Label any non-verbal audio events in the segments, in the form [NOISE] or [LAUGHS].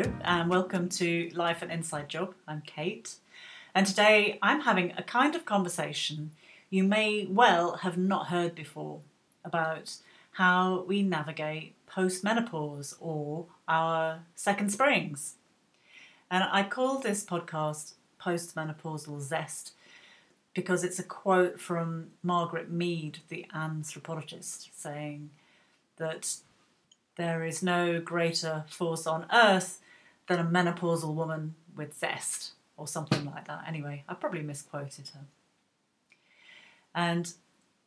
Hello, and welcome to Life and Inside Job. I'm Kate, and today I'm having a kind of conversation you may well have not heard before about how we navigate post-menopause or our second springs. And I call this podcast Postmenopausal Zest because it's a quote from Margaret Mead, the anthropologist, saying that there is no greater force on earth than a menopausal woman with zest, or something like that. Anyway, I probably misquoted her. And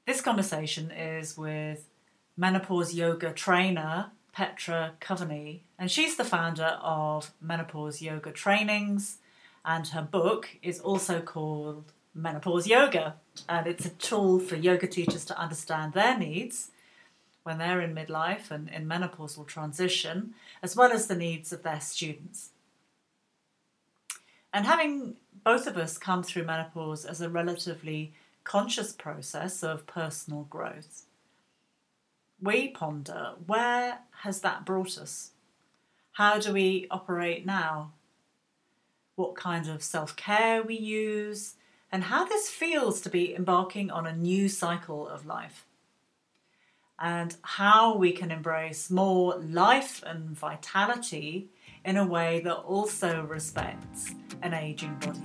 this conversation is with menopause yoga trainer Petra Coveney, and she's the founder of Menopause Yoga Trainings, and her book is also called Menopause Yoga, and it's a tool for yoga teachers to understand their needs when they're in midlife and in menopausal transition, as well as the needs of their students. And having both of us come through menopause as a relatively conscious process of personal growth, we ponder where has that brought us? How do we operate now? What kind of self care we use, and how this feels to be embarking on a new cycle of life and how we can embrace more life and vitality in a way that also respects an aging body.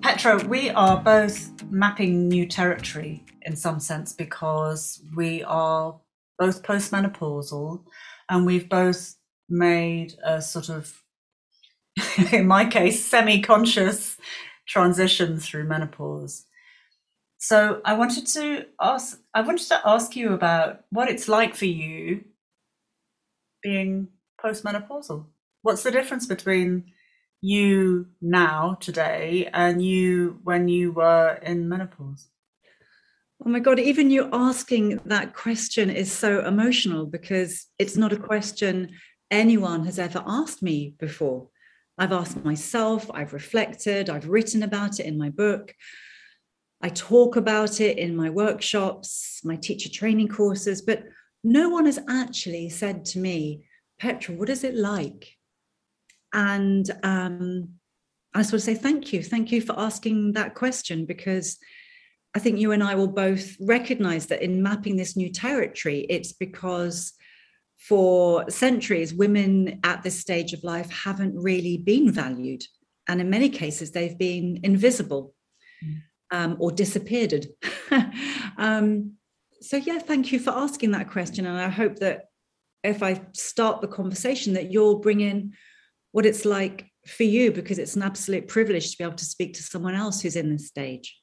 Petra, we are both mapping new territory in some sense because we are both postmenopausal and we've both made a sort of, [LAUGHS] in my case, semi conscious transition through menopause. So I wanted to ask I wanted to ask you about what it's like for you being postmenopausal. What's the difference between you now today and you when you were in menopause? Oh my God, even you asking that question is so emotional because it's not a question anyone has ever asked me before. I've asked myself, I've reflected, I've written about it in my book. I talk about it in my workshops, my teacher training courses, but no one has actually said to me, Petra, what is it like? And um, I sort of say, thank you. Thank you for asking that question because I think you and I will both recognize that in mapping this new territory, it's because for centuries, women at this stage of life haven't really been valued. And in many cases, they've been invisible. Um, or disappeared. [LAUGHS] um, so yeah, thank you for asking that question, and I hope that if I start the conversation, that you'll bring in what it's like for you, because it's an absolute privilege to be able to speak to someone else who's in this stage.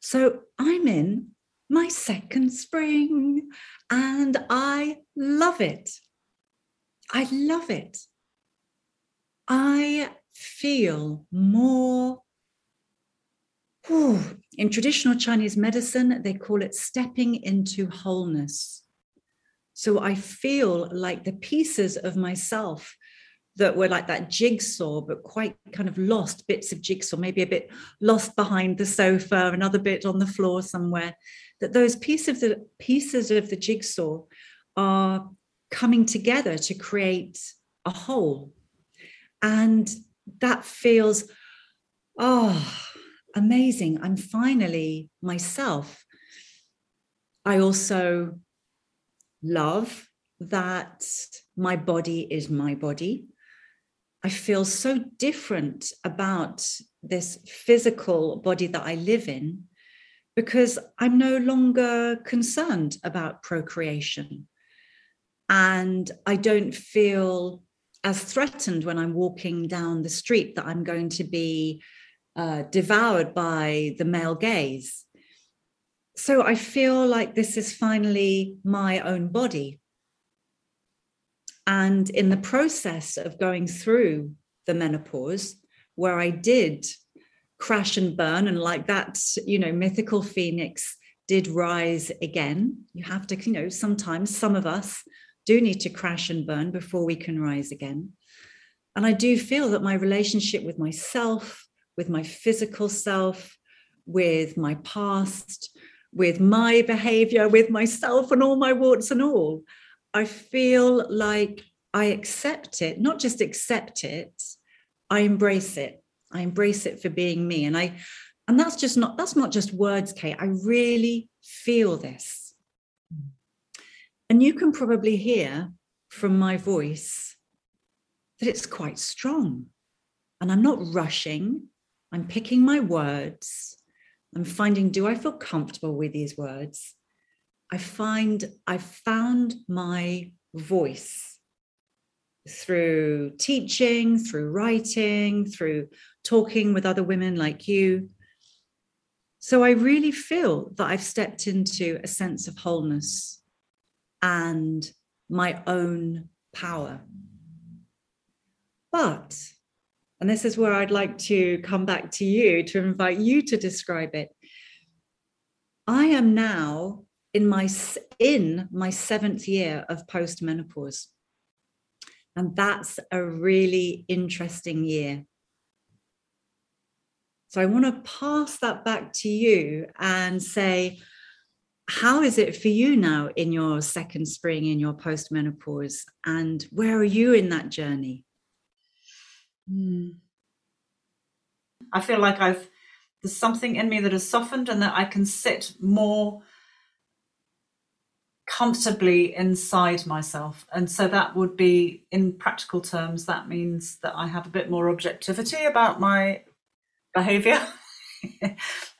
So I'm in my second spring, and I love it. I love it. I feel more Whew. In traditional Chinese medicine, they call it stepping into wholeness. So I feel like the pieces of myself that were like that jigsaw, but quite kind of lost bits of jigsaw, maybe a bit lost behind the sofa, another bit on the floor somewhere, that those pieces of the pieces of the jigsaw are coming together to create a whole. And that feels, oh, amazing. I'm finally myself. I also love that my body is my body. I feel so different about this physical body that I live in because I'm no longer concerned about procreation. And I don't feel as threatened when I'm walking down the street that I'm going to be uh, devoured by the male gaze. So I feel like this is finally my own body. And in the process of going through the menopause, where I did crash and burn, and like that, you know, mythical phoenix did rise again. You have to, you know, sometimes some of us do need to crash and burn before we can rise again. And I do feel that my relationship with myself, with my physical self, with my past, with my behavior, with myself and all my warts and all, I feel like I accept it, not just accept it, I embrace it. I embrace it for being me. And I and that's just not that's not just words, Kate. I really feel this. And you can probably hear from my voice that it's quite strong. And I'm not rushing. I'm picking my words. I'm finding do I feel comfortable with these words? I find I've found my voice through teaching, through writing, through talking with other women like you. So I really feel that I've stepped into a sense of wholeness and my own power. But, and this is where I'd like to come back to you to invite you to describe it. I am now in my in my seventh year of postmenopause. And that's a really interesting year. So I want to pass that back to you and say, how is it for you now in your second spring, in your postmenopause? And where are you in that journey? Hmm. I feel like I've, there's something in me that has softened and that I can sit more comfortably inside myself. And so that would be, in practical terms, that means that I have a bit more objectivity about my behavior [LAUGHS]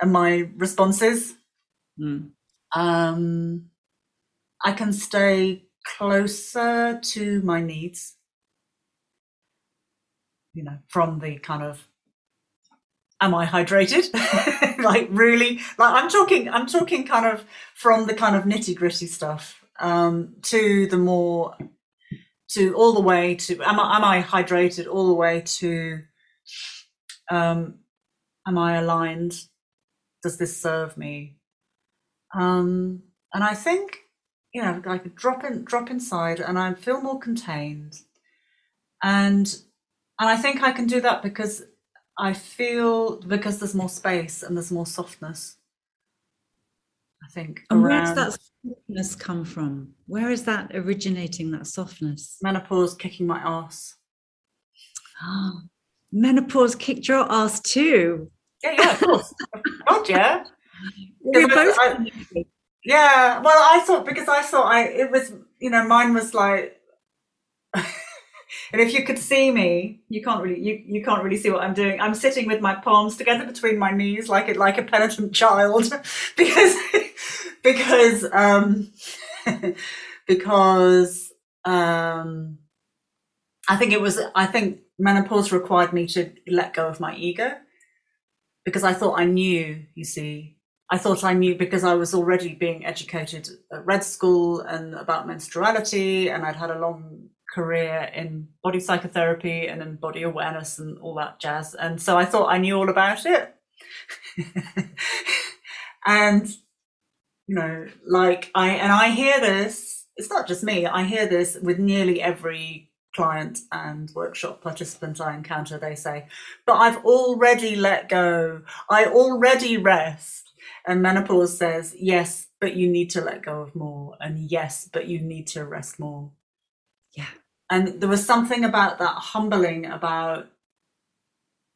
and my responses. Mm. Um, I can stay closer to my needs, you know, from the kind of am I hydrated? [LAUGHS] like really, like I'm talking, I'm talking kind of from the kind of nitty gritty stuff um, to the more, to all the way to am I, am I hydrated all the way to, um, am I aligned? Does this serve me? Um, and I think, you know, I could drop in, drop inside, and I feel more contained, and and I think I can do that because I feel because there's more space and there's more softness. I think. And where does that softness come from? Where is that originating? That softness? Menopause kicking my ass. Oh, ah, menopause kicked your ass too. Yeah, yeah, of course. God, yeah. We both. I, yeah, well, I thought because I thought I it was you know mine was like [LAUGHS] and if you could see me, you can't really you, you can't really see what I'm doing. I'm sitting with my palms together between my knees like it like a penitent child [LAUGHS] because because um [LAUGHS] because um I think it was I think menopause required me to let go of my ego because I thought I knew, you see. I thought I knew because I was already being educated at red school and about menstruality and I'd had a long career in body psychotherapy and in body awareness and all that jazz. And so I thought I knew all about it. [LAUGHS] and, you know, like I, and I hear this, it's not just me, I hear this with nearly every client and workshop participant I encounter. They say, but I've already let go. I already rest. And menopause says, yes, but you need to let go of more. And yes, but you need to rest more. Yeah and there was something about that humbling about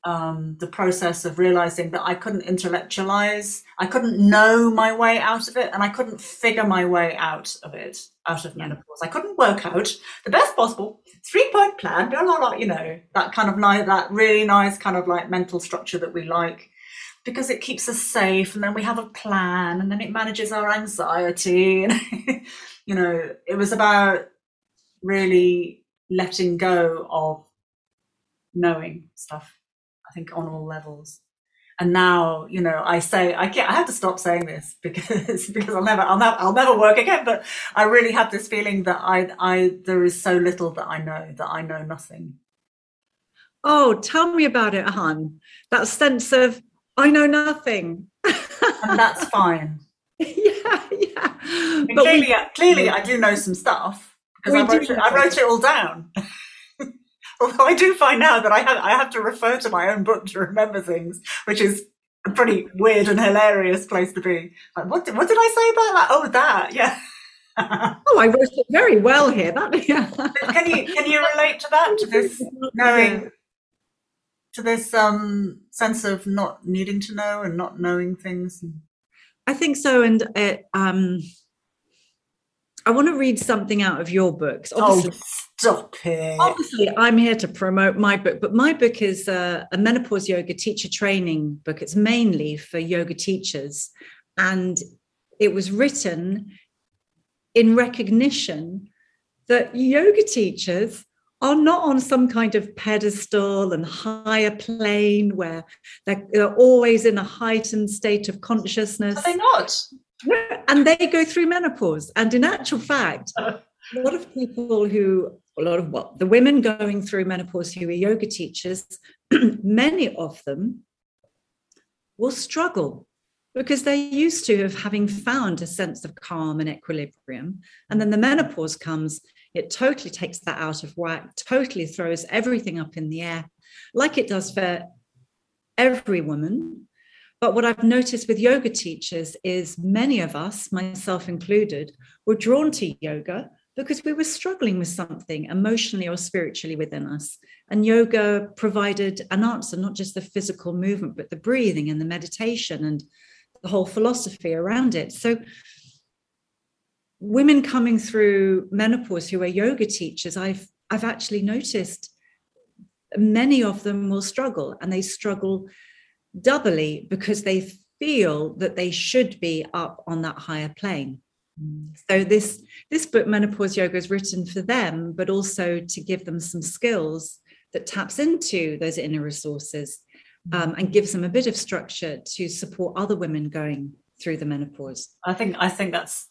um, the process of realizing that I couldn't intellectualize, I couldn't know my way out of it, and I couldn't figure my way out of it, out of menopause. I couldn't work out the best possible three point plan, blah, blah, blah, you know, that kind of nice, that really nice kind of like mental structure that we like because it keeps us safe and then we have a plan and then it manages our anxiety. [LAUGHS] And, you know, it was about really letting go of knowing stuff, I think on all levels. And now, you know, I say I can't, I have to stop saying this [LAUGHS] because because I'll never I'll never I'll never work again. But I really have this feeling that I I there is so little that I know that I know nothing. Oh, tell me about it, Han. That sense of I know nothing. and that's fine. [LAUGHS] yeah, yeah. But clearly, we, clearly, I do know some stuff because I wrote, it, I wrote it all down. [LAUGHS] Although I do find now that I have I have to refer to my own book to remember things, which is a pretty weird and hilarious place to be. Like, what did, what did I say about that? Oh, that, yeah. [LAUGHS] oh, I wrote it very well here. That [LAUGHS] yeah. can you can you relate to that to this knowing to this um sense of not needing to know and not knowing things? I think so, and it, um, I want to read something out of your books. Oh, obviously, oh, stop it. Obviously, I'm here to promote my book, but my book is a, a menopause yoga teacher training book. It's mainly for yoga teachers, and it was written in recognition that yoga teachers are not on some kind of pedestal and higher plane where they're, they're always in a heightened state of consciousness. Are they not? And they go through menopause. And in actual fact, [LAUGHS] a lot of people who, a lot of what, the women going through menopause who are yoga teachers, [CLEARS THROAT] many of them will struggle because they're used to of having found a sense of calm and equilibrium. And then the menopause comes, it totally takes that out of whack, totally throws everything up in the air, like it does for every woman. But what I've noticed with yoga teachers is many of us, myself included, were drawn to yoga because we were struggling with something emotionally or spiritually within us. And yoga provided an answer, not just the physical movement, but the breathing and the meditation and the whole philosophy around it. So, women coming through menopause who are yoga teachers, I've I've actually noticed many of them will struggle, and they struggle doubly because they feel that they should be up on that higher plane. Mm. So this this book, Menopause Yoga, is written for them, but also to give them some skills that taps into those inner resources um, and gives them a bit of structure to support other women going through the menopause. I think I think that's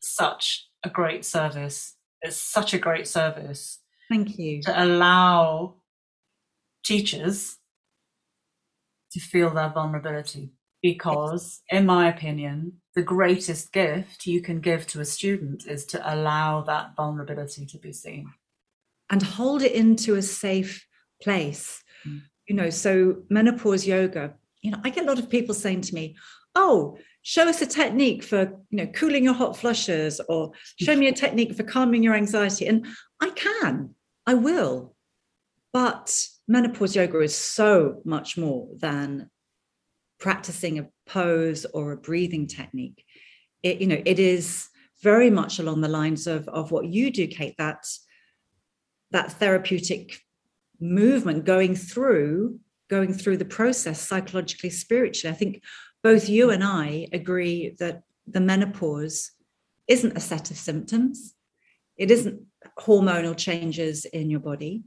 such a great service. It's such a great service. Thank you. To allow teachers to feel their vulnerability. Because, in my opinion, the greatest gift you can give to a student is to allow that vulnerability to be seen. And hold it into a safe place. Mm you know, so menopause yoga, you know, I get a lot of people saying to me, oh, show us a technique for, you know, cooling your hot flushes or show me a [LAUGHS] technique for calming your anxiety. And I can, I will. But menopause yoga is so much more than practicing a pose or a breathing technique. It, you know, it is very much along the lines of, of what you do, Kate, that that therapeutic movement going through going through the process psychologically spiritually. I think both you and i agree that the menopause isn't a set of symptoms. It isn't hormonal changes in your body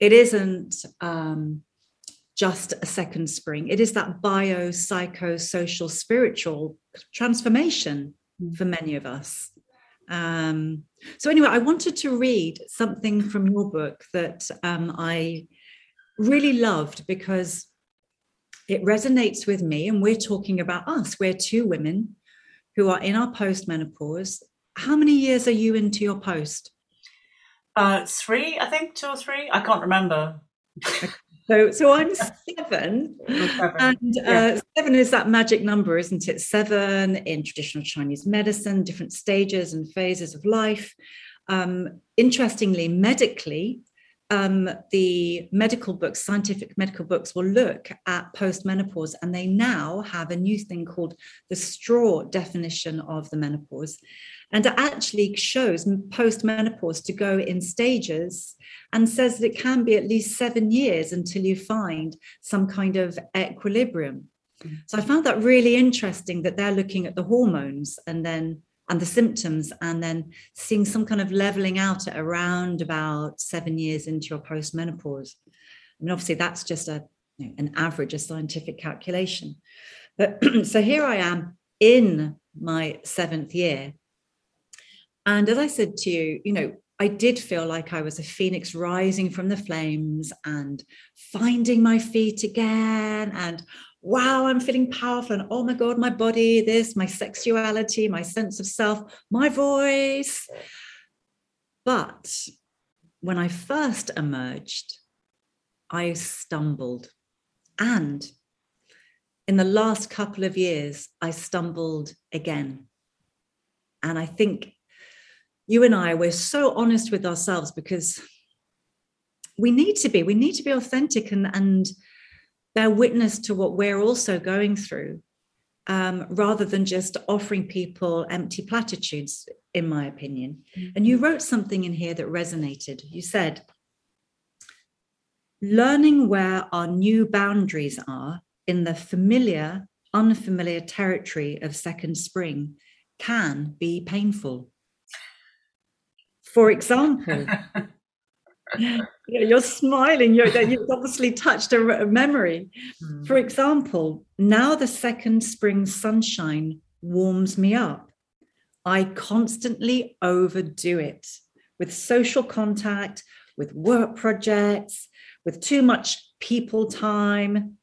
it isn't um, just a second spring it is that bio psycho social spiritual transformation mm. for many of us um, so, anyway, I wanted to read something from your book that um, I really loved because it resonates with me. And we're talking about us. We're two women who are in our post menopause. How many years are you into your post? Uh, three, I think, two or three. I can't remember. So, so I'm [LAUGHS] seven, and uh, seven is that magic number, isn't it? Seven in traditional Chinese medicine, different stages and phases of life. Um, interestingly, medically, um, the medical books, scientific medical books, will look at postmenopause, and they now have a new thing called the straw definition of the menopause. And it actually shows postmenopause to go in stages and says that it can be at least seven years until you find some kind of equilibrium. So I found that really interesting that they're looking at the hormones and then and the symptoms and then seeing some kind of leveling out at around about seven years into your postmenopause. I mean, obviously that's just a you know, an average, a scientific calculation. But [CLEARS THROAT] so here I am in my seventh year. And as I said to you, you know, I did feel like I was a phoenix rising from the flames and finding my feet again. And wow, I'm feeling powerful. And oh my God, my body, this, my sexuality, my sense of self, my voice. But when I first emerged, I stumbled. And in the last couple of years, I stumbled again. And I think you and I, we're so honest with ourselves because we need to be. We need to be authentic and, and bear witness to what we're also going through, um, rather than just offering people empty platitudes, in my opinion. Mm-hmm. And you wrote something in here that resonated. You said, learning where our new boundaries are in the familiar, unfamiliar territory of second spring can be painful. For example, [LAUGHS] you're smiling, you're, you've obviously touched a, a memory. Mm. For example, now the second spring sunshine warms me up. I constantly overdo it with social contact, with work projects, with too much people time,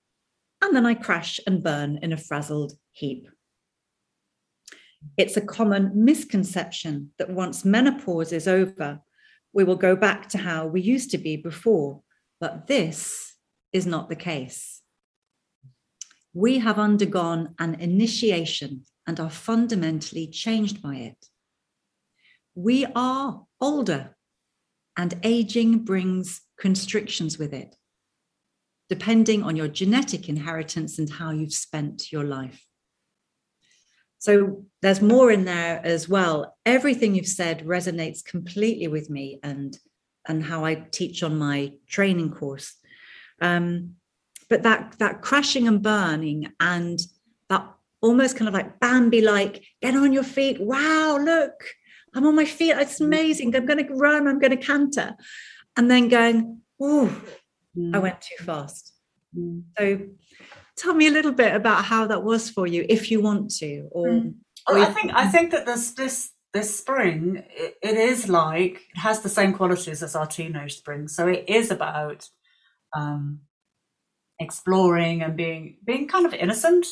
and then I crash and burn in a frazzled heap. It's a common misconception that once menopause is over, we will go back to how we used to be before. But this is not the case. We have undergone an initiation and are fundamentally changed by it. We are older, and aging brings constrictions with it, depending on your genetic inheritance and how you've spent your life. So there's more in there as well. Everything you've said resonates completely with me and and how I teach on my training course. Um, but that that crashing and burning and that almost kind of like Bambi like, get on your feet. Wow, look, I'm on my feet. It's amazing. I'm going to run. I'm going to canter. And then going, oh, mm. I went too fast. Mm. So tell me a little bit about how that was for you if you want to or, mm. or i think i think that this this this spring it, it is like it has the same qualities as our teenage spring. So it is about um exploring and being being kind of innocent.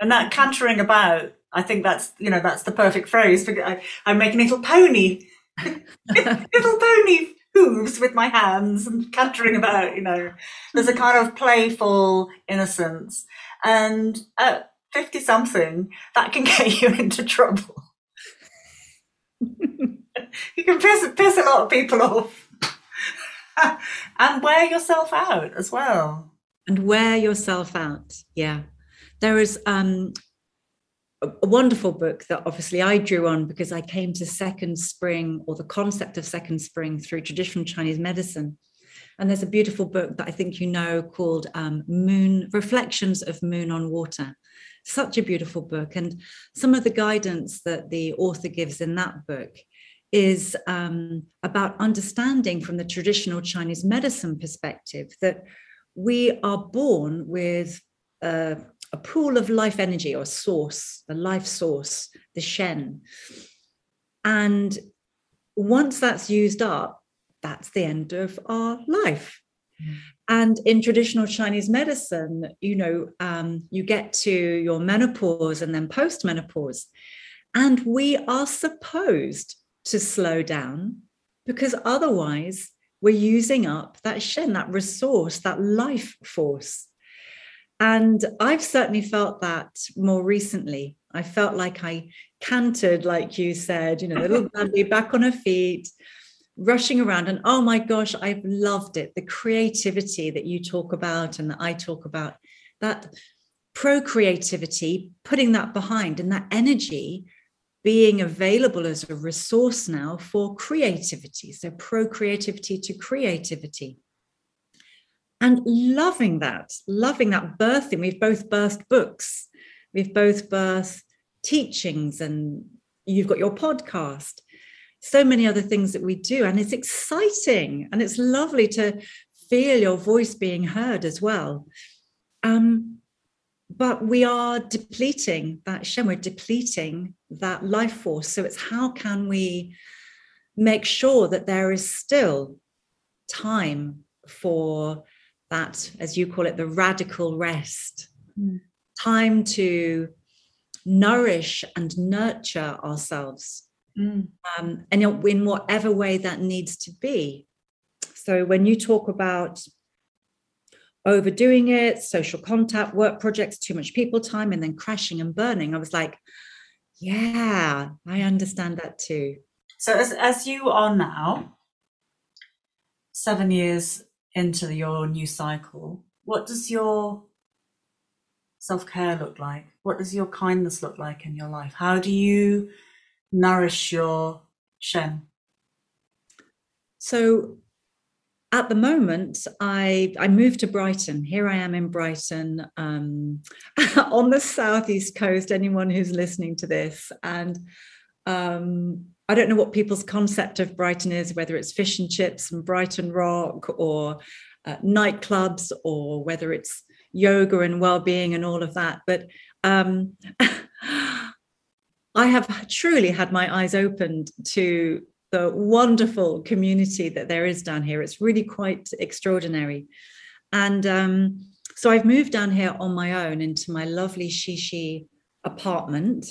And that cantering about i think that's you know that's the perfect phrase. I, i'm making little pony. [LAUGHS] [LAUGHS] Little pony hooves with my hands and cantering about, you know. There's a kind of playful innocence. And at 50 something, that can [LAUGHS] get you into trouble. you can piss, piss a lot of people off. [LAUGHS] and wear yourself out as well. And wear yourself out. Yeah. There is um, a wonderful book that obviously I drew on because I came to second spring or the concept of second spring through traditional Chinese medicine. And there's a beautiful book that I think you know called um, Moon Reflections of Moon on Water. Such a beautiful book. And some of the guidance that the author gives in that book is um, about understanding from the traditional Chinese medicine perspective that we are born with uh, a pool of life energy or source, the life source, the Shen. And once that's used up, that's the end of our life. And in traditional Chinese medicine, you know, um, you get to your menopause and then post menopause. And we are supposed to slow down because otherwise we're using up that Shen, that resource, that life force. And I've certainly felt that more recently. I felt like I cantered, like you said, you know, little [LAUGHS] Bambi back on her feet, rushing around. And oh my gosh, I've loved it. The creativity that you talk about and that I talk about, that procreativity, putting that behind and that energy being available as a resource now for creativity. So, procreativity to creativity and loving that, loving that birthing. We've both birthed books, we've both birthed teachings, and you've got your podcast. So many other things that we do, and it's exciting and it's lovely to feel your voice being heard as well. Um, but we are depleting that Shen, we're depleting that life force. So it's how can we make sure that there is still time for that, as you call it, the radical rest, mm. time to nourish and nurture ourselves. Mm. Um, and in whatever way that needs to be. So when you talk about overdoing it, social contact, work projects, too much people time, and then crashing and burning, I was like, yeah, I understand that too. So as as you are now, seven years into your new cycle, what does your self care look like? What does your kindness look like in your life? How do you nourish your Shen? So at the moment, I I moved to Brighton. Here I am in Brighton, um, [LAUGHS] on the southeast coast. Anyone who's listening to this, and um, I don't know what people's concept of Brighton is, whether it's fish and chips and Brighton Rock, or uh, nightclubs, or whether it's yoga and well-being and all of that. But um, [LAUGHS] I have truly had my eyes opened to the wonderful community that there is down here. It's really quite extraordinary. And um, so I've moved down here on my own into my lovely Shishi apartment.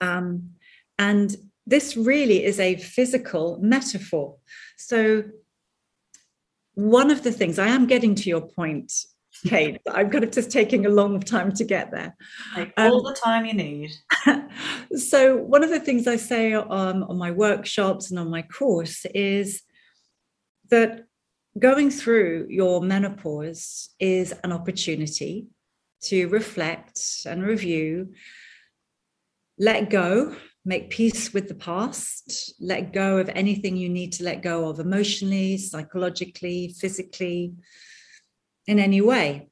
Um, and this really is a physical metaphor. So, one of the things I am getting to your point Kate. I'm kind of just taking a long time to get there. Like all um, the time you need. [LAUGHS] so, one of the things I say um, on my workshops and on my course is that going through your menopause is an opportunity to reflect and review, let go, make peace with the past, let go of anything you need to let go of emotionally, psychologically, physically in any way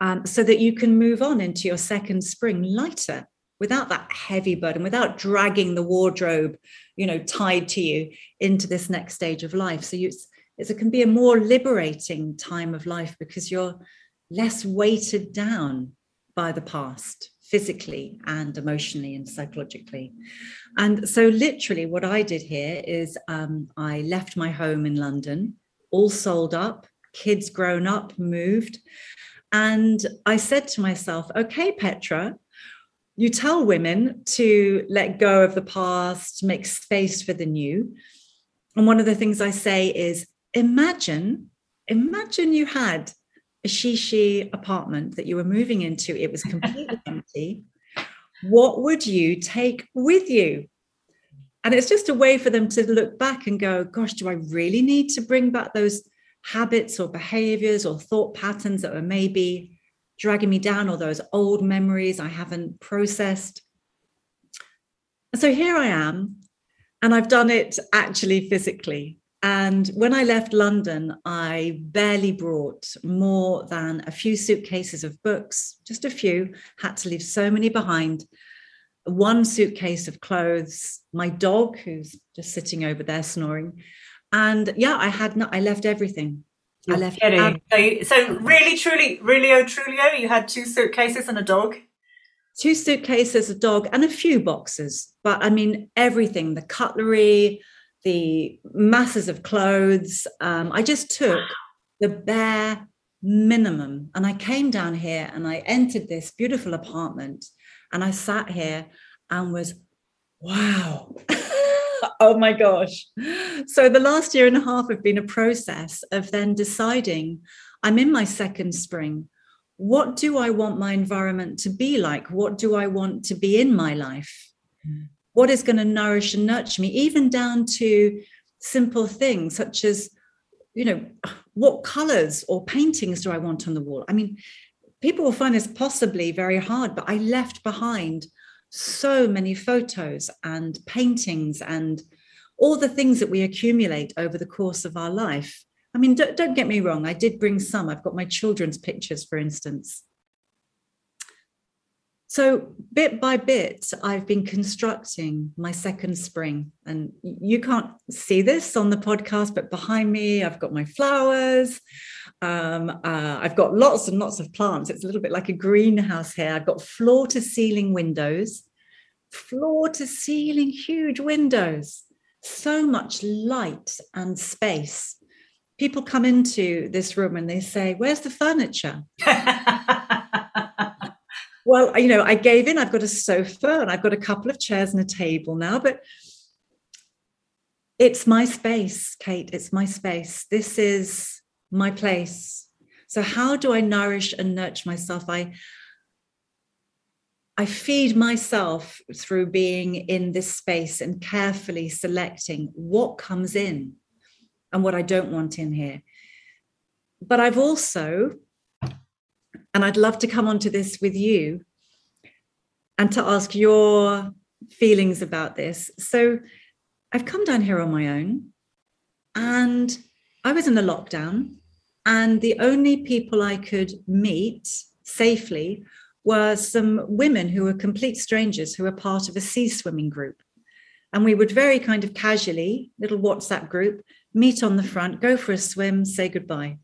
um, so that you can move on into your second spring lighter without that heavy burden without dragging the wardrobe you know tied to you into this next stage of life. So you, it's, it can be a more liberating time of life because you're less weighted down by the past physically and emotionally and psychologically and so literally what i did here is um, i left my home in london all sold up kids grown up, moved. And I said to myself, okay, Petra, you tell women to let go of the past, make space for the new. And one of the things I say is imagine, imagine you had a shishi apartment that you were moving into, it was completely [LAUGHS] empty. What would you take with you? And it's just a way for them to look back and go, gosh, do I really need to bring back those habits or behaviors or thought patterns that were maybe dragging me down or those old memories I haven't processed. So here I am, and I've done it actually physically. And when I left London, I barely brought more than a few suitcases of books, just a few, had to leave so many behind. One suitcase of clothes, my dog, who's just sitting over there snoring, and yeah, I had not, I left everything. You're I left. Kidding. So, so really, truly, really, oh, truly, oh, you had two suitcases and a dog. Two suitcases, a dog, and a few boxes. But I mean, everything the cutlery, the masses of clothes. Um, I just took the bare minimum. And I came down here and I entered this beautiful apartment and I sat here and was, wow. [LAUGHS] oh my gosh. So the last year and a half have been a process of then deciding I'm in my second spring. What do I want my environment to be like? What do I want to be in my life? What is going to nourish and nurture me, even down to simple things such as, you know, what colors or paintings do I want on the wall? I mean, people will find this possibly very hard, but I left behind so many photos and paintings and all the things that we accumulate over the course of our life. I mean, don't, don't, get me wrong, I did bring some. I've got my children's pictures, for instance. So, bit by bit, I've been constructing my second spring. And you can't see this on the podcast, but behind me, I've got my flowers. Um, uh, I've got lots and lots of plants. It's a little bit like a greenhouse here. I've got floor to ceiling windows, floor to ceiling, huge windows, so much light and space. People come into this room and they say, Where's the furniture? [LAUGHS] well, you know, I gave in. I've got a sofa and I've got a couple of chairs and a table now, but it's my space, Kate. It's my space. This is my place. So, how do I nourish and nurture myself? I I feed myself through being in this space and carefully selecting what comes in and what I don't want in here. But I've also, and I'd love to come onto this with you and to ask your feelings about this. So I've come down here on my own and I was in a lockdown, and the only people I could meet safely were some women who were complete strangers who were part of a sea swimming group. And we would very kind of casually, little WhatsApp group, meet on the front, go for a swim, say goodbye.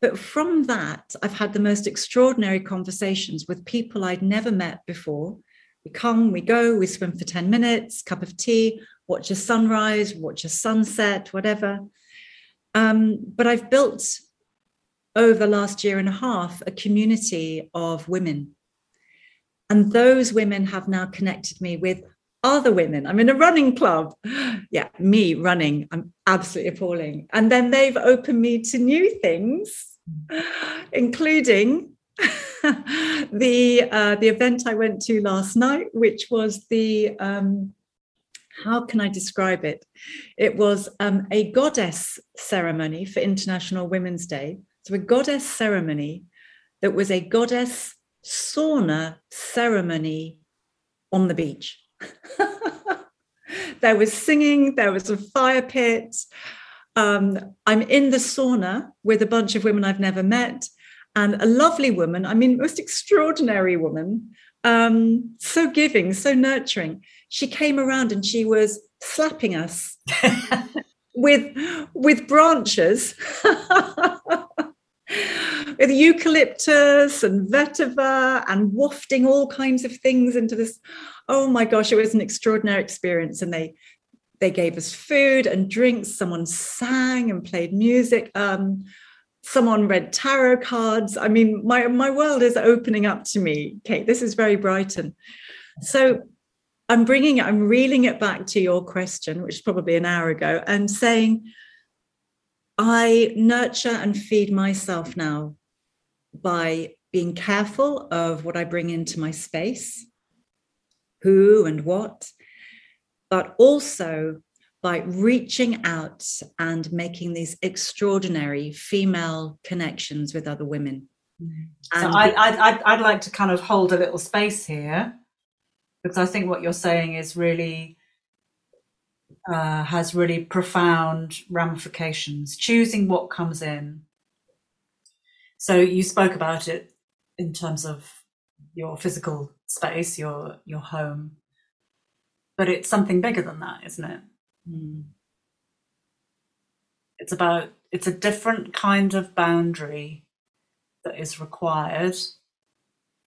But from that, I've had the most extraordinary conversations with people I'd never met before. We come, we go, we swim for 10 minutes, cup of tea, watch a sunrise, watch a sunset, whatever. Um, but I've built over the last year and a half a community of women. And those women have now connected me with other women. I'm in a running club. [GASPS] Yeah, me running. I'm absolutely appalling. And then they've opened me to new things, [GASPS] including [LAUGHS] the uh, the event I went to last night, which was the um, how can I describe it? It was um, a goddess ceremony for International Women's Day. So, a goddess ceremony that was a goddess sauna ceremony on the beach. [LAUGHS] there was singing, there was a fire pit. Um, I'm in the sauna with a bunch of women I've never met and a lovely woman, I mean, most extraordinary woman, um, so giving, so nurturing she came around and she was slapping us [LAUGHS] with with branches [LAUGHS] with eucalyptus and vetiver and wafting all kinds of things into this oh my gosh it was an extraordinary experience. And they they gave us food and drinks. Someone sang and played music. Um, someone read tarot cards. I mean my my world is opening up to me kate. This is very brighton. So I'm bringing it, I'm reeling it back to your question, which is probably an hour ago, and saying, I nurture and feed myself now by being careful of what I bring into my space, who and what, but also by reaching out and making these extraordinary female connections with other women. Mm-hmm. So I, I'd, I'd like to kind of hold a little space here because I think what you're saying is really uh, has really profound ramifications. Choosing what comes in. So you spoke about it in terms of your physical space, your your home, but it's something bigger than that, isn't it? Mm. It's about it's a different kind of boundary that is required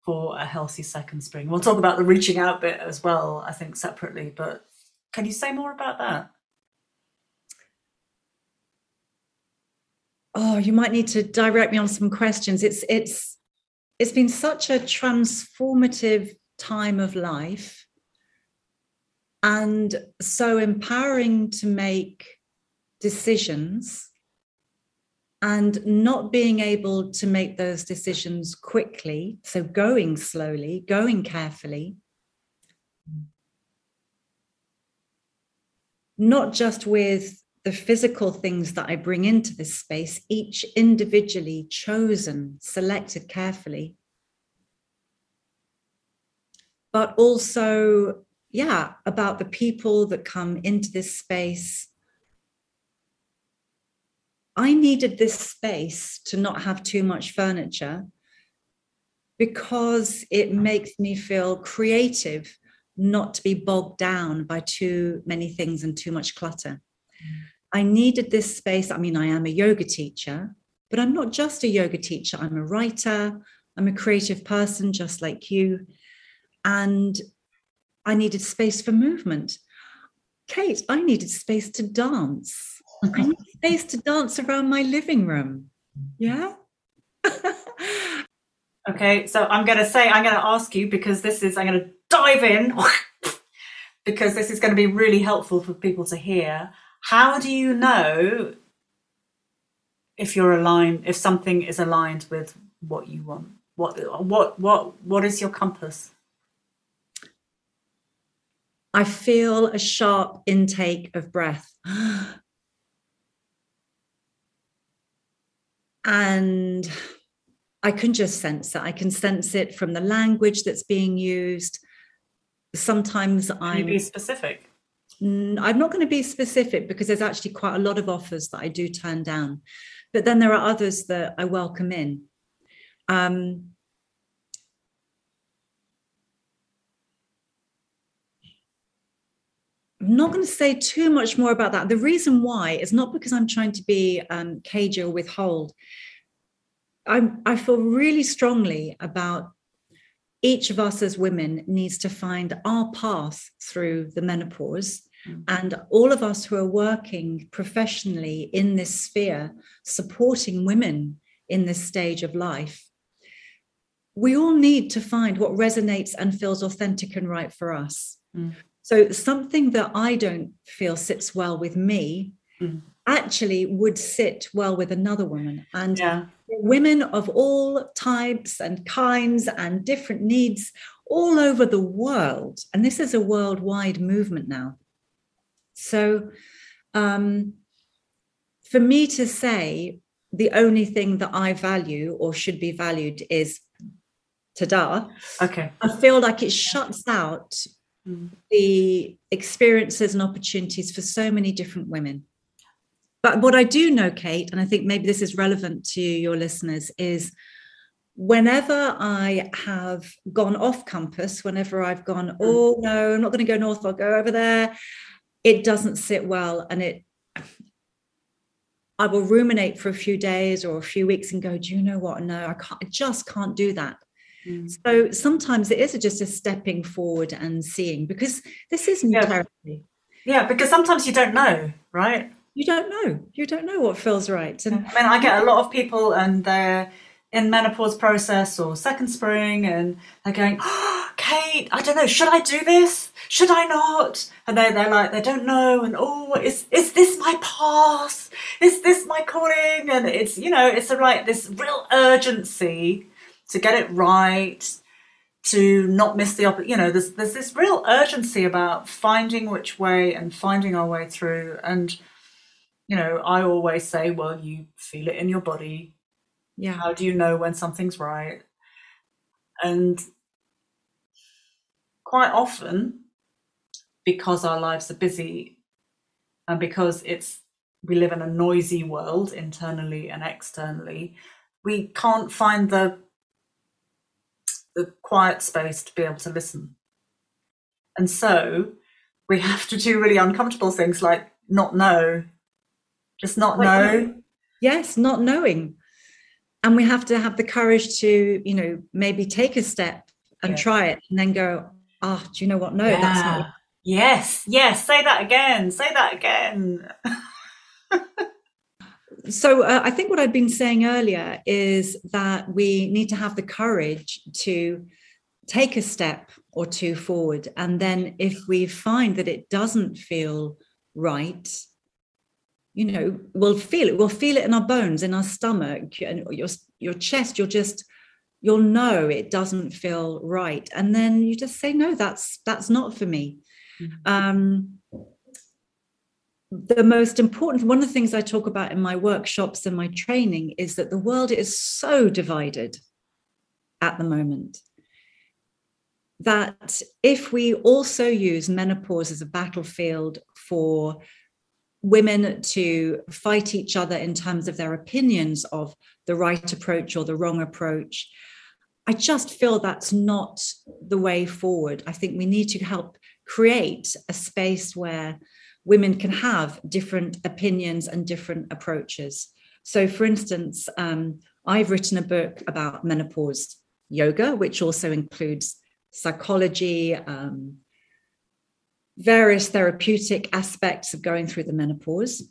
for a healthy second spring. We'll talk about the reaching out bit as well, I think, separately. But can you say more about that? Oh, you might need to direct me on some questions. It's it's it's been such a transformative time of life and so empowering to make decisions and not being able to make those decisions quickly so going slowly going carefully. Not just with the physical things that i bring into this space each individually chosen selected carefully but also yeah about the people that come into this space I needed this space to not have too much furniture because it makes me feel creative, not to be bogged down by too many things and too much clutter. I needed this space. I mean, I am a yoga teacher, but I'm not just a yoga teacher. I'm a writer, I'm a creative person, just like you. And I needed space for movement. Kate, I needed space to dance. I [LAUGHS] needed space to dance around my living room. Yeah. [LAUGHS] okay, so I'm going to say, I'm going to ask you because this is, I'm going to dive in [LAUGHS] because this is going to be really helpful for people to hear. How do you know if you're aligned, if something is aligned with what you want? What what what what is your compass? I feel a sharp intake of breath. [GASPS] and I can just sense it. I can sense it from the language that's being used. Sometimes I'm you be specific? I'm not going to be specific because there's actually quite a lot of offers that I do turn down, but then there are others that I welcome in. Um, I'm not going to say too much more about that. The reason why is not because I'm trying to be um, cagey or withhold. I, I feel really strongly about each of us as women needs to find our path through the menopause. Mm. And all of us who are working professionally in this sphere, supporting women in this stage of life, we all need to find what resonates and feels authentic and right for us. Mm. So, something that I don't feel sits well with me Mm. actually would sit well with another woman. And Yeah. women of all types and kinds and different needs all over the world. And this is a worldwide movement now. So, um, for me to say the only thing that I value or should be valued is ta Okay. I feel like it shuts out Mm. the experiences and opportunities for so many different women. But what I do know, Kate, and I think maybe this is relevant to your listeners, is whenever I have gone off campus, whenever I've gone, oh no, I'm not going to go north, I'll go over there, it doesn't sit well. And it, I will ruminate for a few days or a few weeks and go, do you know what? No, I can't, I just can't do that. Mm. So sometimes it is just a stepping forward and seeing because this is new Yeah. Yeah, because sometimes you don't know, right? You don't know. You don't know what feels right. And I mean, I get a lot of people and they're in menopause process or second spring and they're going, oh, [GASPS] Kate, I don't know, should I do this? Should I not? And they they're like, they don't know. And oh, is, is this my path? Is this my calling? And it's, you know, it's a, like this real urgency to get it right, to not miss the opportunity. You know, there's, there's this real urgency about finding which way and finding our way through. And, you know, I always say, well, you feel it in your body. Yeah, How do you know when something's right? And quite often, because our lives are busy and because it's we live in a noisy world internally and externally, we can't find the the quiet space to be able to listen. And so we have to do really uncomfortable things like not know, just not know. yes, not knowing. And we have to have the courage to, you know, maybe take a step and Yeah. try it and then go, ah, do you know what? No, that's not. Yes, yes. Say that again. Say that again. [LAUGHS] So uh, I think what I've been saying earlier is that we need to have the courage to take a step or two forward. And then if we find that it doesn't feel right, you know, we'll feel it. We'll feel it in our bones, in our stomach, and your your chest. You'll just you'll know it doesn't feel right, and then you just say, no, that's that's not for me. Mhm. Um, the most important one of the things I talk about in my workshops and my training is that the world is so divided at the moment that if we also use menopause as a battlefield for women to fight each other in terms of their opinions of the right approach or the wrong approach, I just feel that's not the way forward. I think we need to help create a space where women can have different opinions and different approaches. So, for instance, um, I've written a book about menopause yoga, which also includes psychology, um, various therapeutic aspects of going through the menopause.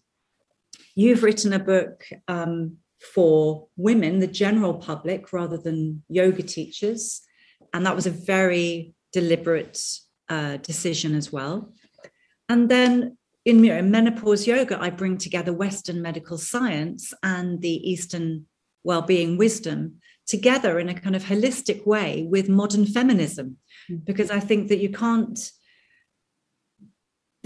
You've written a book um, for women, the general public, rather than yoga teachers. And that was a very deliberate uh, decision as well. And then in you know, menopause yoga, I bring together Western medical science and the Eastern well-being wisdom together in a kind of holistic way with modern feminism mm. because i think that you can't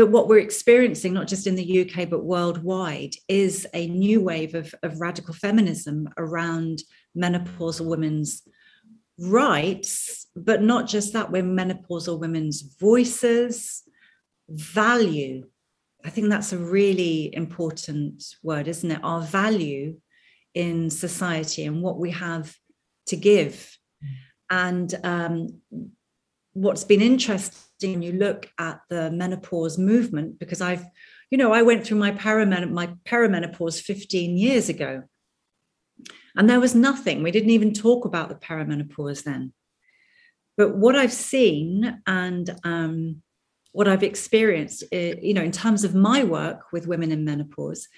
that what we're experiencing not just in the uk but worldwide is a new wave of, of radical feminism around menopausal women's rights but not just that we're menopausal women's voices value i think that's a really important word isn't it our value in society and what we have to give. And um, what's been interesting, you look at the menopause movement, because I've, you know, I went through my, perimen- my perimenopause 15 years ago. And there was nothing. We didn't even talk about the perimenopause then. But what I've seen and um, what I've experienced, uh, you know, in terms of my work with women in menopause,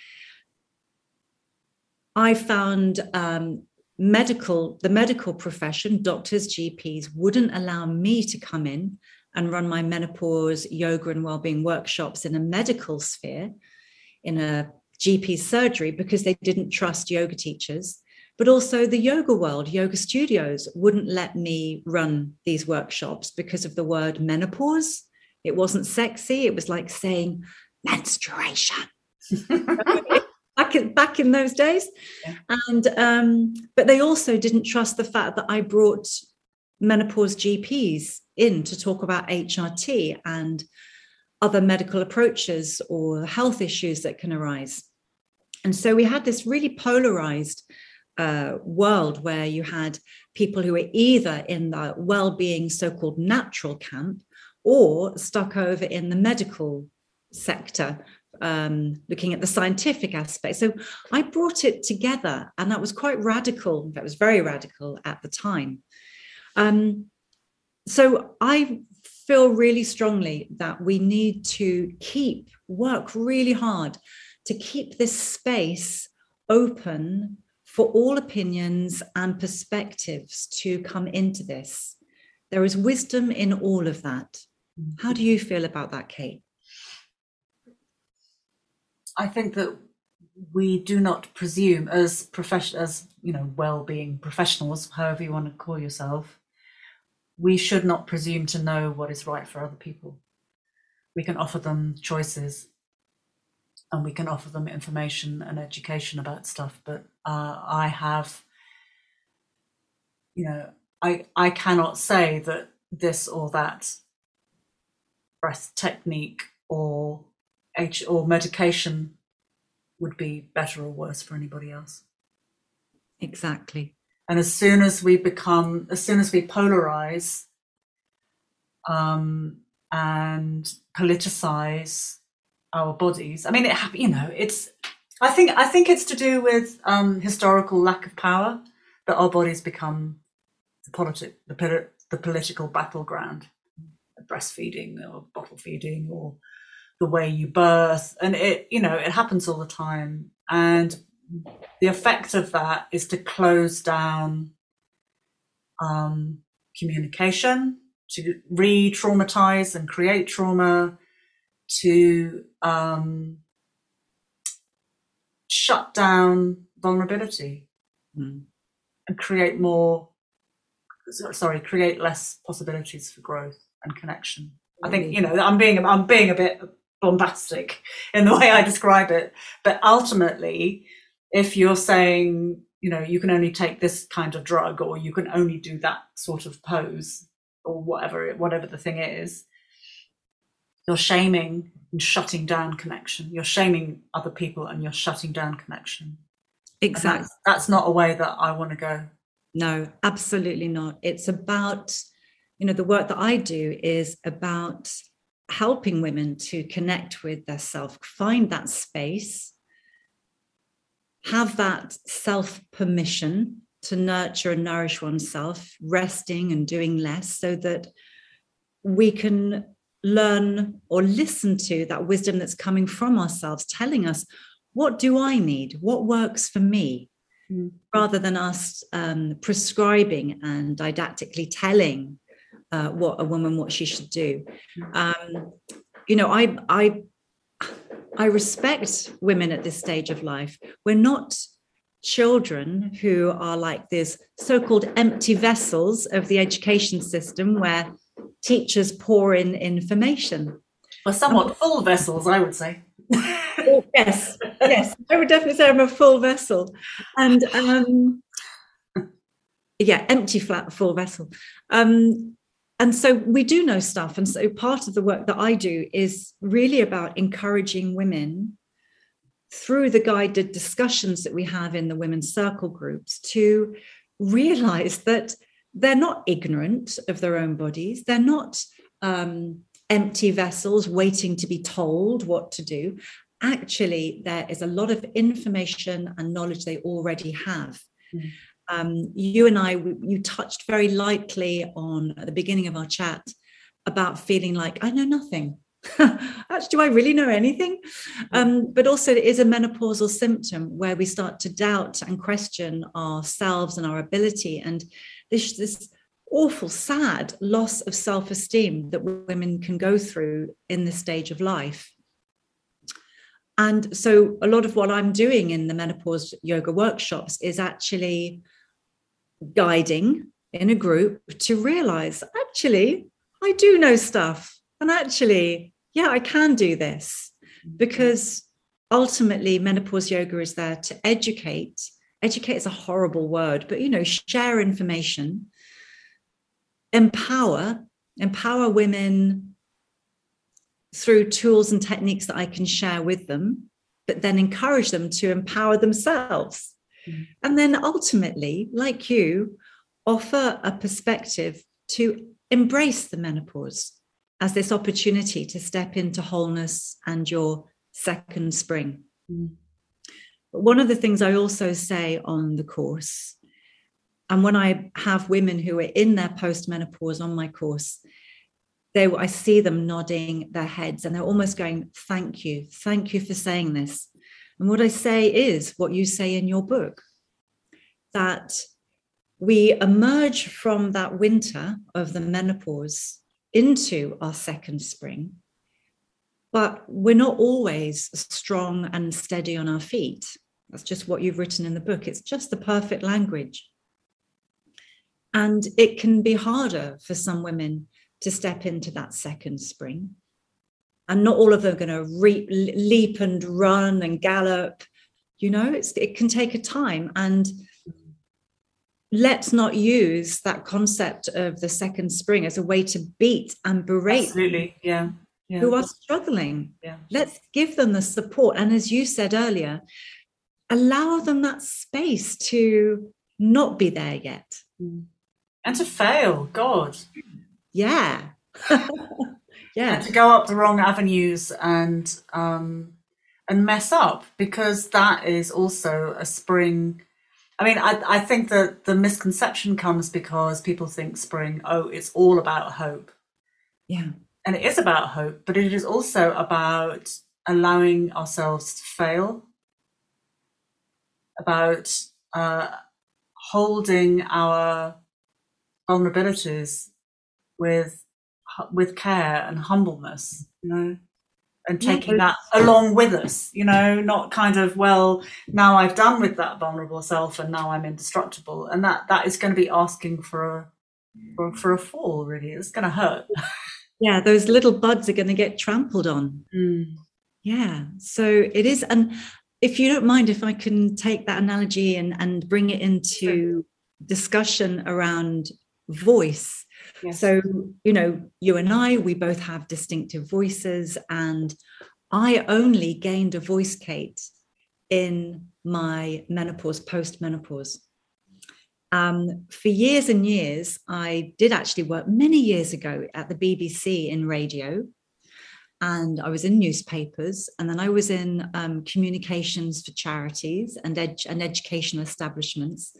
I found um, medical the medical profession doctors gps wouldn't allow me to come in and run my menopause yoga and well-being workshops in a medical sphere in a gp surgery because they didn't trust yoga teachers. But also the yoga world yoga studios wouldn't let me run these workshops because of the word menopause. It wasn't sexy. It was like saying menstruation. [LAUGHS] Back in, back in those days. Yeah. and um, but they also didn't trust the fact that i brought menopause gps in to talk about hrt and other medical approaches or health issues that can arise and so we had this really polarized uh, world where you had people who were either in the well-being so-called natural camp or stuck over in the medical sector um, looking at the scientific aspect. So I brought it together, and that was quite radical. That was very radical at the time. Um, so I feel really strongly that we need to keep work really hard to keep this space open for all opinions and perspectives to come into this. There is wisdom in all of that. How do you feel about that, Kate? I think that we do not presume as profession as you know well-being professionals, however you want to call yourself, we should not presume to know what is right for other people. We can offer them choices and we can offer them information and education about stuff, but uh, I have, you know, I I cannot say that this or that breath technique or H or medication would be better or worse for anybody else. Exactly. And as soon as we become, as soon as we polarize um, and politicize our bodies, I mean, it, you know, it's. I think I think it's to do with um, historical lack of power that our bodies become the politic, the, the political battleground, breastfeeding or bottle feeding or the way you birth and it you know it happens all the time and the effect of that is to close down um, communication to re-traumatize and create trauma to um, shut down vulnerability mm. and create more sorry create less possibilities for growth and connection i think you know i'm being i'm being a bit bombastic in the way I describe it. But ultimately, if you're saying, you know, you can only take this kind of drug or you can only do that sort of pose or whatever whatever the thing is, you're shaming and shutting down connection. You're shaming other people and you're shutting down connection. Exactly. That's, that's not a way that I want to go. No, absolutely not. It's about, you know, the work that I do is about helping women to connect with their self, find that space, have that self permission to nurture and nourish oneself, resting and doing less, so that we can learn or listen to that wisdom that's coming from ourselves, telling us, what do I need? What works for me? Mm. Rather than us um, prescribing and didactically telling uh, what a woman what she should do. Mm. Um, you know, I I I respect women at this stage of life. We're not children who are like these so-called empty vessels of the education system where teachers pour in information. Well somewhat full vessels i would say. Oh, [LAUGHS] yes yes. I would definitely say i'm a full vessel. And um yeah empty flat full vessel. Um and so we do know stuff. And so part of the work that i do is really about encouraging women through the guided discussions that we have in the women's circle groups to realize that they're not ignorant of their own bodies. They're not um, empty vessels waiting to be told what to do. Actually there is a lot of information and knowledge they already have. Mm. Um, you and i you touched very lightly on at the beginning of our chat about feeling like i know nothing [LAUGHS] Actually, do I really know anything? Um, but also, it is a menopausal symptom where we start to doubt and question ourselves and our ability. And this, this awful, sad loss of self esteem that women can go through in this stage of life. And so, a lot of what I'm doing in the menopause yoga workshops is actually guiding in a group to realize actually, I do know stuff. And actually, yeah, I can do this mm-hmm. because ultimately menopause yoga is there to educate. Educate is a horrible word, but you know, share information, empower, empower women through tools and techniques that I can share with them, but then encourage them to empower themselves. And then ultimately, like you, offer a perspective to embrace the menopause as this opportunity to step into wholeness and your second spring. Mm. But one of the things I also say on the course, and when I have women who are in their post-menopause on my course, they I see them nodding their heads and they're almost going, Thank you, thank you for saying this. And what I say is what you say in your book that we emerge from that winter of the menopause into our second spring. But we're not always strong and steady on our feet. That's just what you've written in the book. It's just the perfect language. And it can be harder for some women to step into that second spring. And not all of them are going to re- leap and run and gallop. You know, it's, it can take a time. And let's not use that concept of the second spring as a way to beat and berate Absolutely. Yeah. yeah. who are struggling. Yeah. Let's give them the support. And as you said earlier, allow them that space to not be there yet. Mm. And to fail, God. Yeah. [LAUGHS] yeah. And to go up the wrong avenues and um and mess up because that is also a spring I mean, I, I think that the misconception comes because people think spring, oh, it's all about hope. Yeah. And it is about hope, but it is also about allowing ourselves to fail, about uh, holding our vulnerabilities with with care and humbleness, you know and taking that along with us you know not kind of well now i've done with that vulnerable self and now i'm indestructible. And that that is going to be asking for a for, for a fall really. It's going to hurt. [LAUGHS] Yeah those little buds are going to get trampled on. Mm. yeah so it is and if you don't mind if i can take that analogy and and bring it into discussion around voice Yes. So, you know, you and I, we both have distinctive voices, and I only gained a voice, Kate, in my menopause, post menopause. Um, for years and years, I did actually work many years ago at the BBC in radio, and I was in newspapers, and then I was in um, communications for charities and, ed- and educational establishments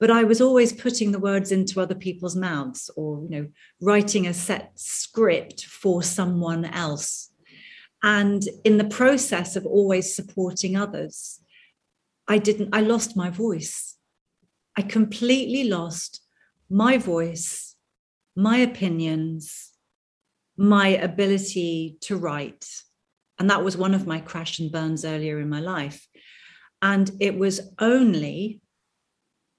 but I was always putting the words into other people's mouths or, you know, writing a set script for someone else. And in the process of always supporting others, I didn't, I lost my voice. I completely lost my voice, my opinions, my ability to write. And that was one of my crash and burns earlier in my life. And it was only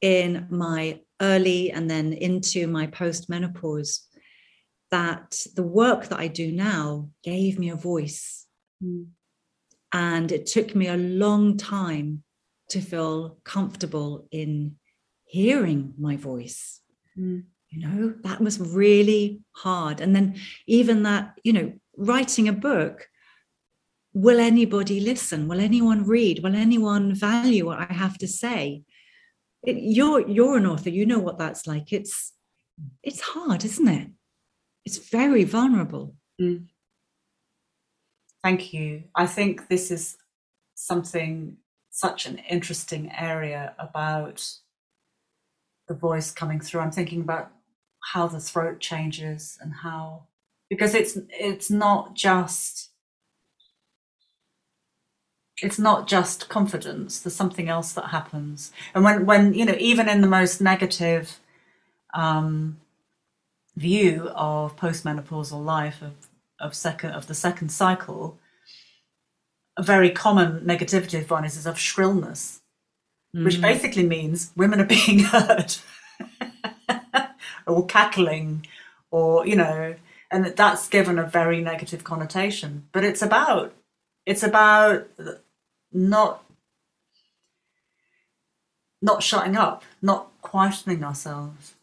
in my early and then into my post menopause that the work that I do now gave me a voice. Mm. And it took me a long time to feel comfortable in hearing my voice. Mm. You know, that was really hard. And then, even that, you know, writing a book, will anybody listen? Will anyone read? Will anyone value what I have to say? It, you're you're an author. You know what that's like. It's it's hard, isn't it? It's very vulnerable. Mm. Thank you. I think this is something such an interesting area about the voice coming through. I'm thinking about how the throat changes and how because it's it's not just it's not just confidence there's something else that happens and when when you know even in the most negative um, view of postmenopausal life of of second of the second cycle a very common negativity one is, is of shrillness mm. which basically means women are being [LAUGHS] heard or cackling or you know and that's given a very negative connotation but it's about it's about not not shutting up not questioning ourselves.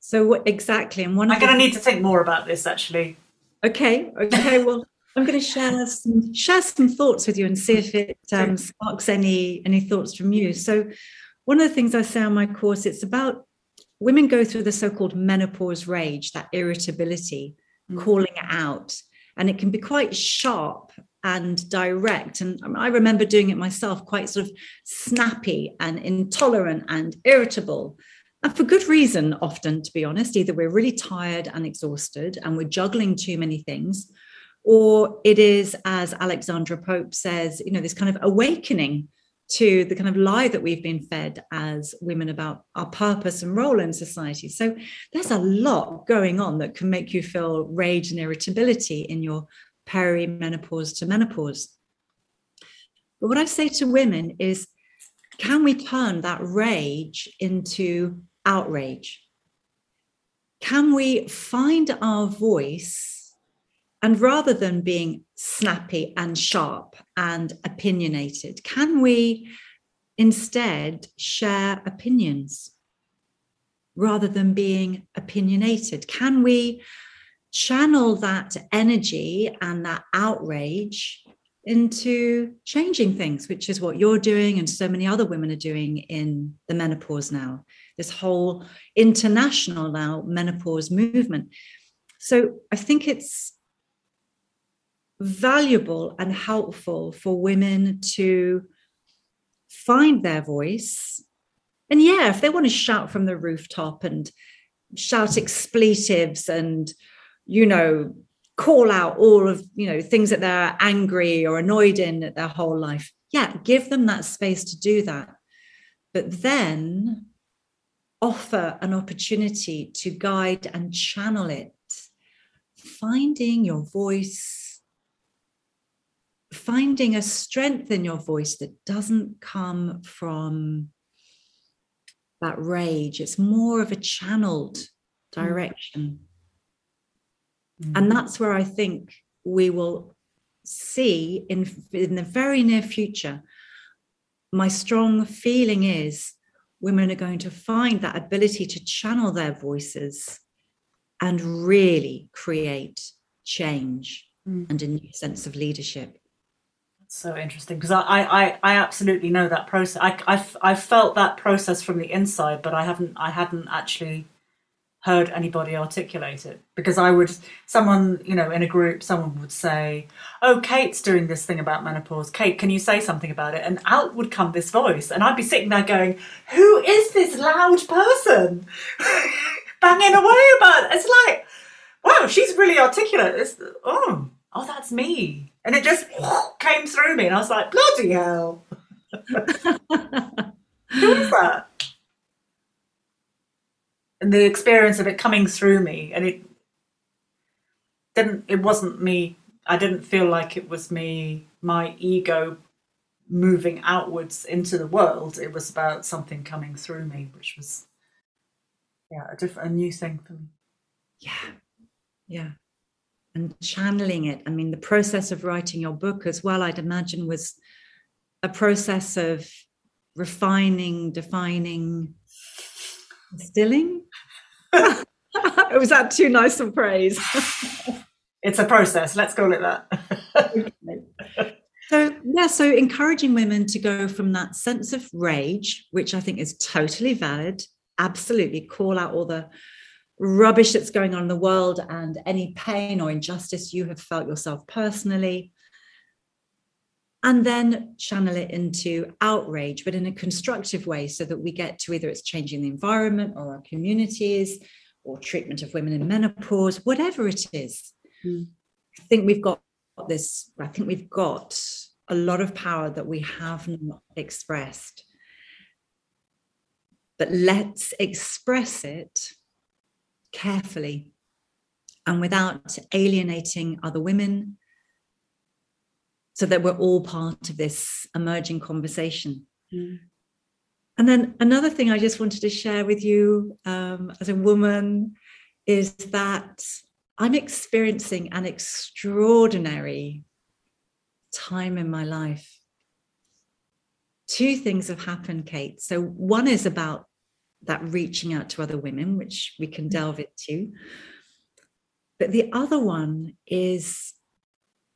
So what exactly and one i'm going to need to think more about this actually. Okay okay well i'm going to share some share some thoughts with you and see if it [LAUGHS] um, sparks any any thoughts from you. So one of the things i say on my course it's about women go through the so-called menopause rage that irritability mm. calling it out and it can be quite sharp and direct. And i remember doing it myself quite sort of snappy and intolerant and irritable. And for good reason often to be honest. Either we're really tired and exhausted and we're juggling too many things or it is as alexandra pope says you know this kind of awakening to the kind of lie that we've been fed as women about our purpose and role in society. So there's a lot going on that can make you feel rage and irritability in your perimenopause to menopause. But what I say to women is can we turn that rage into outrage? Can we find our voice and rather than being snappy and sharp and opinionated, can we instead share opinions rather than being opinionated? Can we channel that energy and that outrage into changing things, which is what you're doing and so many other women are doing in the menopause now, this whole international now menopause movement. So I think it's valuable and helpful for women to find their voice. And yeah, if they want to shout from the rooftop and shout expletives and, you know, call out all of, you know, things that they're angry or annoyed in at their whole life, yeah, give them that space to do that. But then offer an opportunity to guide and channel it, finding your voice finding a strength in your voice that doesn't come from that rage. It's more of a channeled mm. direction. Mm. And that's where I think we will see in, in the very near future. My strong feeling is women are going to find that ability to channel their voices and really create change mm. and a new sense of leadership That's so interesting because I, I i absolutely know that process I, I i felt that process from the inside but i haven't i hadn't actually heard anybody articulate it because i would someone you know in a group someone would say oh kate's doing this thing about menopause kate can you say something about it and out would come this voice and i'd be sitting there going who is this loud person [LAUGHS] banging away about it? it's like wow she's really articulate it's, oh oh that's me and it just [LAUGHS] came through me, and I was like, bloody hell. [LAUGHS] Who is that? And the experience of it coming through me, and it didn't, it wasn't me. I didn't feel like it was me, my ego moving outwards into the world. It was about something coming through me, which was yeah, a different a new thing for me. Yeah. Yeah. And channeling it. I mean, the process of writing your book as well, I'd imagine, was a process of refining, defining, distilling. [LAUGHS] was that too nice of praise? [LAUGHS] it's a process. Let's call it that. [LAUGHS] so yeah, so encouraging women to go from that sense of rage, which I think is totally valid, absolutely call out all the rubbish that's going on in the world and any pain or injustice you have felt yourself personally. And then channel it into outrage, but in a constructive way, so that we get to either it's changing the environment or our communities or treatment of women in menopause, whatever it is. Mm. I think we've got this, I think we've got a lot of power that we have not expressed. But let's express it carefully and without alienating other women so that we're all part of this emerging conversation. Mm. And then another thing I just wanted to share with you um, as a woman is that I'm experiencing an extraordinary time in my life. Two things have happened, Kate. So, one is about that reaching out to other women, which we can mm. delve into. But the other one is,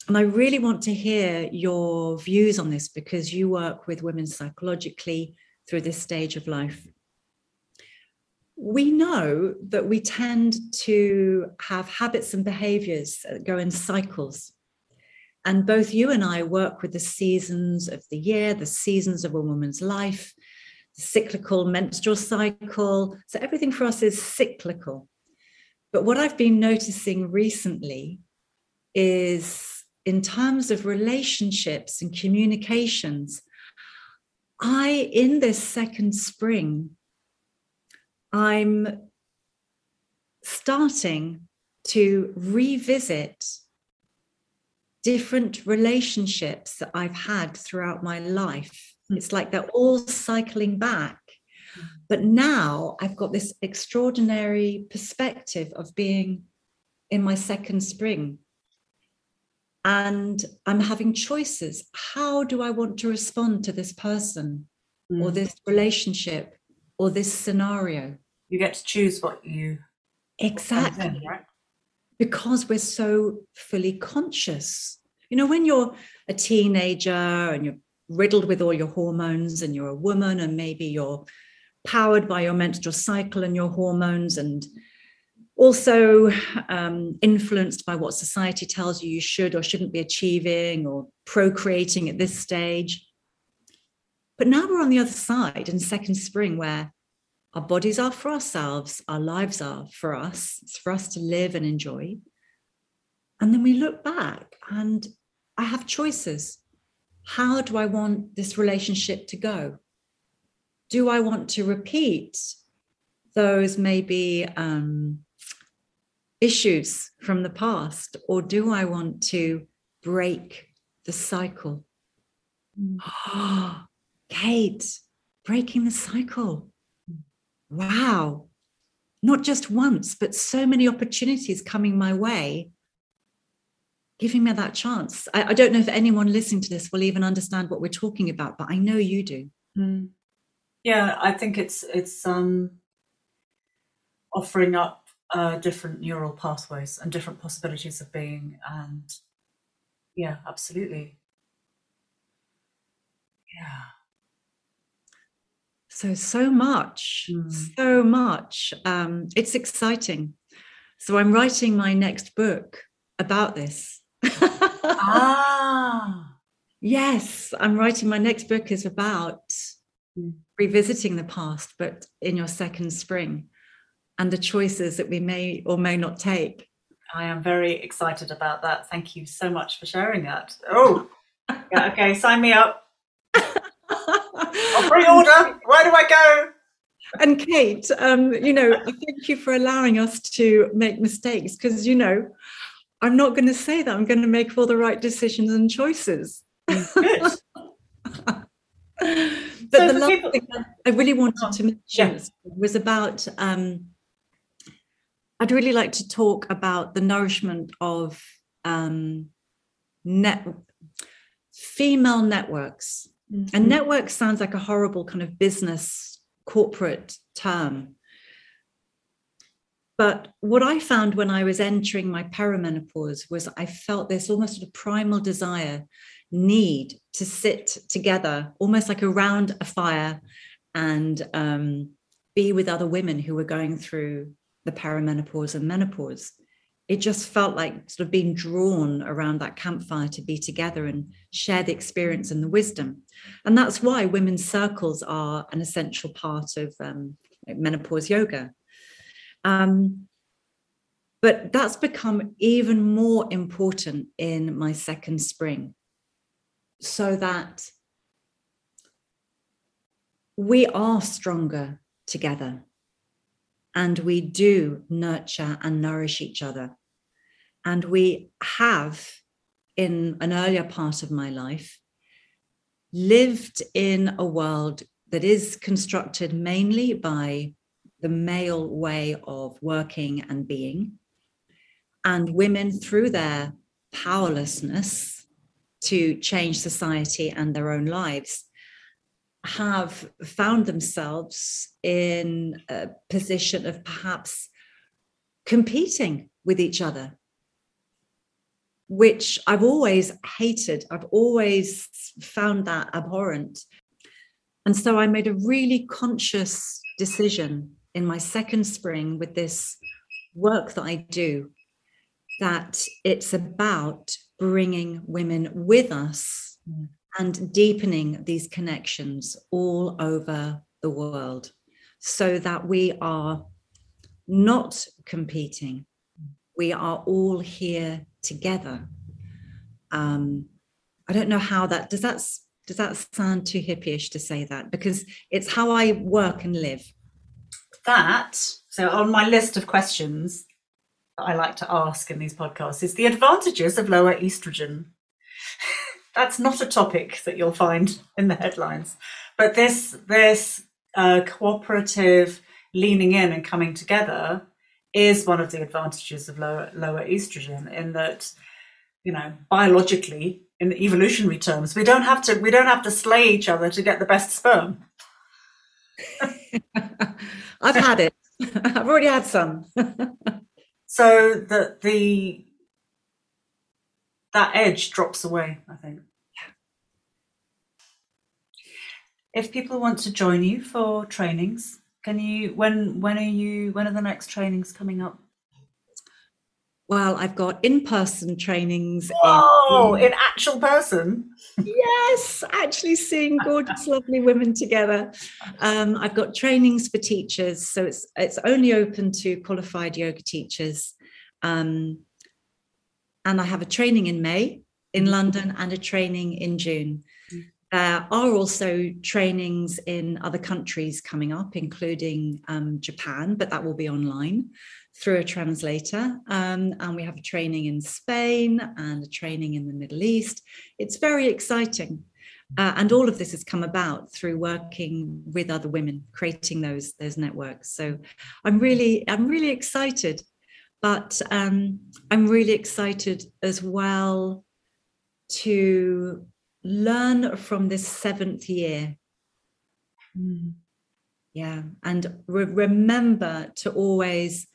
and I really want to hear your views on this because you work with women psychologically through this stage of life. We know that we tend to have habits and behaviors that go in cycles. And both you and I work with the seasons of the year, the seasons of a woman's life, the cyclical menstrual cycle. So everything for us is cyclical. But what I've been noticing recently is in terms of relationships and communications, I, in this second spring, I'm starting to revisit different relationships that I've had throughout my life. Hmm. It's like they're all cycling back. Hmm. But now I've got this extraordinary perspective of being in my second spring and I'm having choices. How do I want to respond to this person mm. or this relationship or this scenario? You get to choose what you exactly in, right? because we're so fully conscious. You know, when you're a teenager and you're riddled with all your hormones and you're a woman and maybe you're powered by your menstrual cycle and your hormones and also um, influenced by what society tells you you should or shouldn't be achieving or procreating at this stage. But now we're on the other side in second spring, where our bodies are for ourselves, our lives are for us, it's for us to live and enjoy. And then we look back and I have choices. How do I want this relationship to go? Do I want to repeat those maybe um, issues from the past, or do I want to break the cycle? Oh, [GASPS] Kate, breaking the cycle. Wow. Not just once, but so many opportunities coming my way, giving me that chance. I, I don't know if anyone listening to this will even understand what we're talking about, but I know you do. Mm. Yeah, I think it's it's um offering up uh, different neural pathways and different possibilities of being. And yeah, absolutely. Yeah. So, so much, mm. so much. Um, it's exciting. So, I'm writing my next book about this. ah. [LAUGHS] Yes, I'm writing my next book is about mm. revisiting the past, but in your second spring and the choices that we may or may not take. I am very excited about that. Thank you so much for sharing that. Oh, [LAUGHS] yeah, okay, sign me up. [LAUGHS] I'll pre-order. Where do I go? And Kate, um, you know, thank you for allowing us to make mistakes because, you know, I'm not going to say that. I'm going to make all the right decisions and choices. [LAUGHS] Good. but so the last people- thing I really wanted to mention yeah. was about um, I'd really like to talk about the nourishment of um, net female networks. Mm-hmm. And network sounds like a horrible kind of business corporate term. But what I found when I was entering my perimenopause was I felt this almost a primal desire, need to sit together, almost like around a fire, and um, be with other women who were going through the perimenopause and menopause. It just felt like sort of being drawn around that campfire to be together and share the experience and the wisdom. And that's why women's circles are an essential part of um, menopause yoga. Um, but that's become even more important in my second spring, so that we are stronger together and we do nurture and nourish each other. And we have, in an earlier part of my life, lived in a world that is constructed mainly by the male way of working and being. And women, through their powerlessness to change society and their own lives, have found themselves in a position of perhaps competing with each other, which I've always hated. I've always found that abhorrent. And so I made a really conscious decision in my second spring with this work that I do that it's about bringing women with us mm and deepening these connections all over the world so that we are not competing. We are all here together. Um, I don't know how that does that does that sound too hippyish to say that because it's how I work and live. That so on my list of questions that I like to ask in these podcasts is the advantages of lower estrogen [LAUGHS] that's not a topic that you'll find in the headlines. But this this uh, cooperative leaning in and coming together is one of the advantages of lower lower estrogen in that you know biologically in evolutionary terms we don't have to we don't have to slay each other to get the best sperm [LAUGHS] i've had it [LAUGHS] i've already had some [LAUGHS] so that the that edge drops away, I think. If people want to join you for trainings, can you when when are you when are the next trainings coming up? Well, I've got in-person trainings. Oh, in, in actual person. yes, actually seeing gorgeous, [LAUGHS] lovely women together. Um, I've got trainings for teachers, so it's it's only open to qualified yoga teachers. Um, and I have a training in May in mm-hmm. London and a training in June. There are also trainings in other countries coming up, including um, Japan, but that will be online through a translator. Um, and we have a training in Spain and a training in the Middle East. It's very exciting. Uh, and all of this has come about through working with other women, creating those those networks. So I'm really I'm really excited but um, I'm really excited as well to learn from this seventh year. Mm. Yeah, and re- remember to always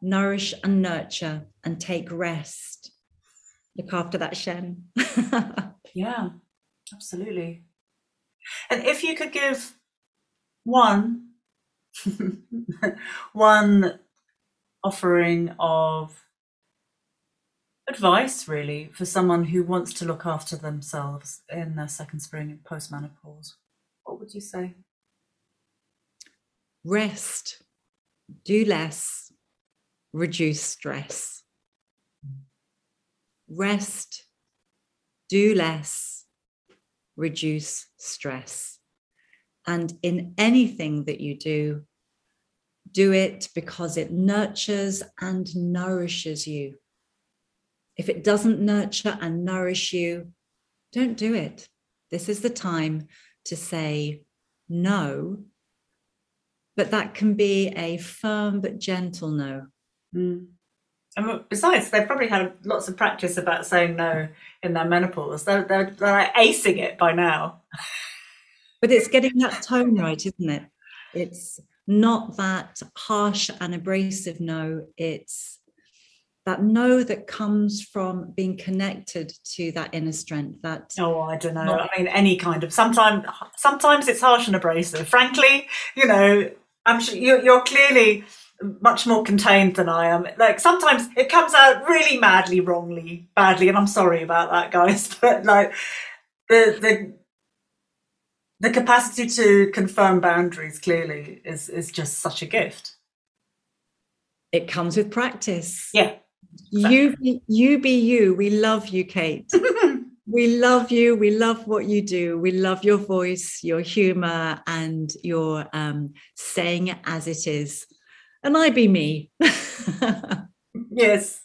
nourish and nurture and take rest. Look after that Shen. [LAUGHS] yeah, absolutely. And if you could give one [LAUGHS] one offering of advice really for someone who wants to look after themselves in their second spring and post menopause what would you say? Rest. Do less. Reduce stress. Rest. Do less. Reduce stress. And in anything that you do do it because it nurtures and nourishes you. If it doesn't nurture and nourish you, don't do it. This is the time to say no, but that can be a firm but gentle no. Mm. And besides, they've probably had lots of practice about saying no in their menopause. They're, they're, they're like acing it by now. [LAUGHS] but it's getting that tone right, isn't it? It's not that harsh and abrasive no, it's that know that comes from being connected to that inner strength that oh i don't know. i mean any kind of sometimes sometimes it's harsh and abrasive. Frankly you know i'm sure you're, you're clearly much more contained than i am. Like sometimes it comes out really madly wrongly badly and i'm sorry about that guys [LAUGHS] but like the the the capacity to confirm boundaries clearly is is just such a gift. It comes with practice. Yeah you be, you be you. We love you, Kate. [LAUGHS] we love you. We love what you do. We love your voice, your humor, and your um, saying it as it is. And I be me. [LAUGHS] yes,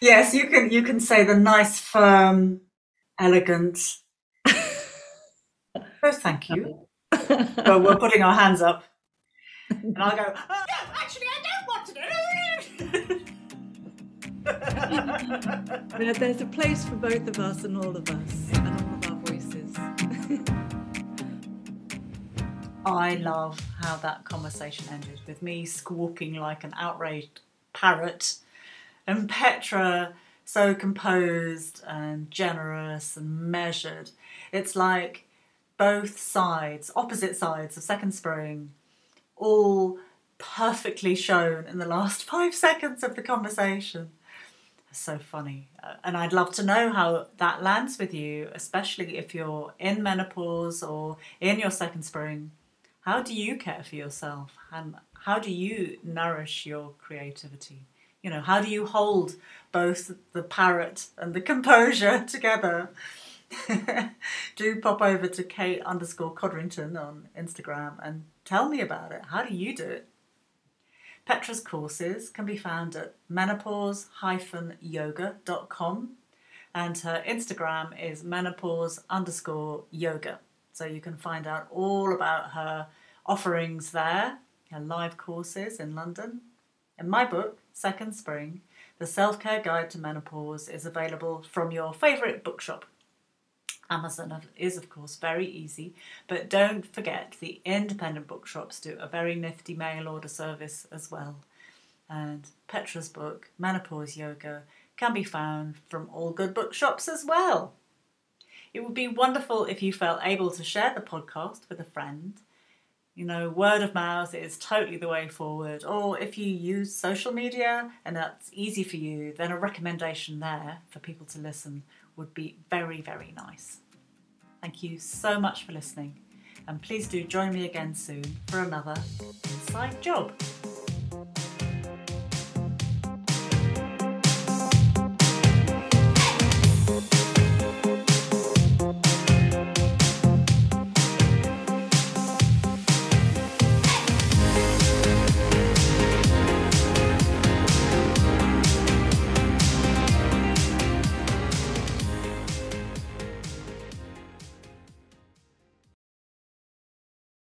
yes. You can you can say the nice, firm, elegant. [LAUGHS] oh, thank you. well, we're putting our hands up, and I'll go. Oh, There's a place for both of us and all of us and all of our voices. [LAUGHS] I love how that conversation ended with me squawking like an outraged parrot and Petra so composed and generous and measured. It's like both sides, opposite sides of Second Spring, all perfectly shown in the last [LAUGHS] five seconds of the conversation so funny. Uh, and I'd love to know how that lands with you, especially if you're in menopause or in your second spring. How do you care for yourself? And how do you nourish your creativity? You know, how do you hold both the parrot and the composure [LAUGHS] together? [LAUGHS] do pop over to Kate underscore Codrington on Instagram and tell me about it. How do you do it? Petra's courses can be found at menopause-yoga.com and her Instagram is menopause underscore yoga. So you can find out all about her offerings there, her live courses in London. And my book, Second Spring, The Self Care Guide to Menopause, is available from your favourite bookshop. Amazon is, of course, very easy, but don't forget the independent bookshops do a very nifty mail order service as well. And Petra's book, Menopause Yoga, can be found from all good bookshops as well. It would be wonderful if you felt able to share the podcast with a friend. You know, word of mouth is totally the way forward. Or if you use social media and that's easy for you, then a recommendation there for people to listen would be very, very nice. Thank you so much for listening, and please do join me again soon for another Inside Job.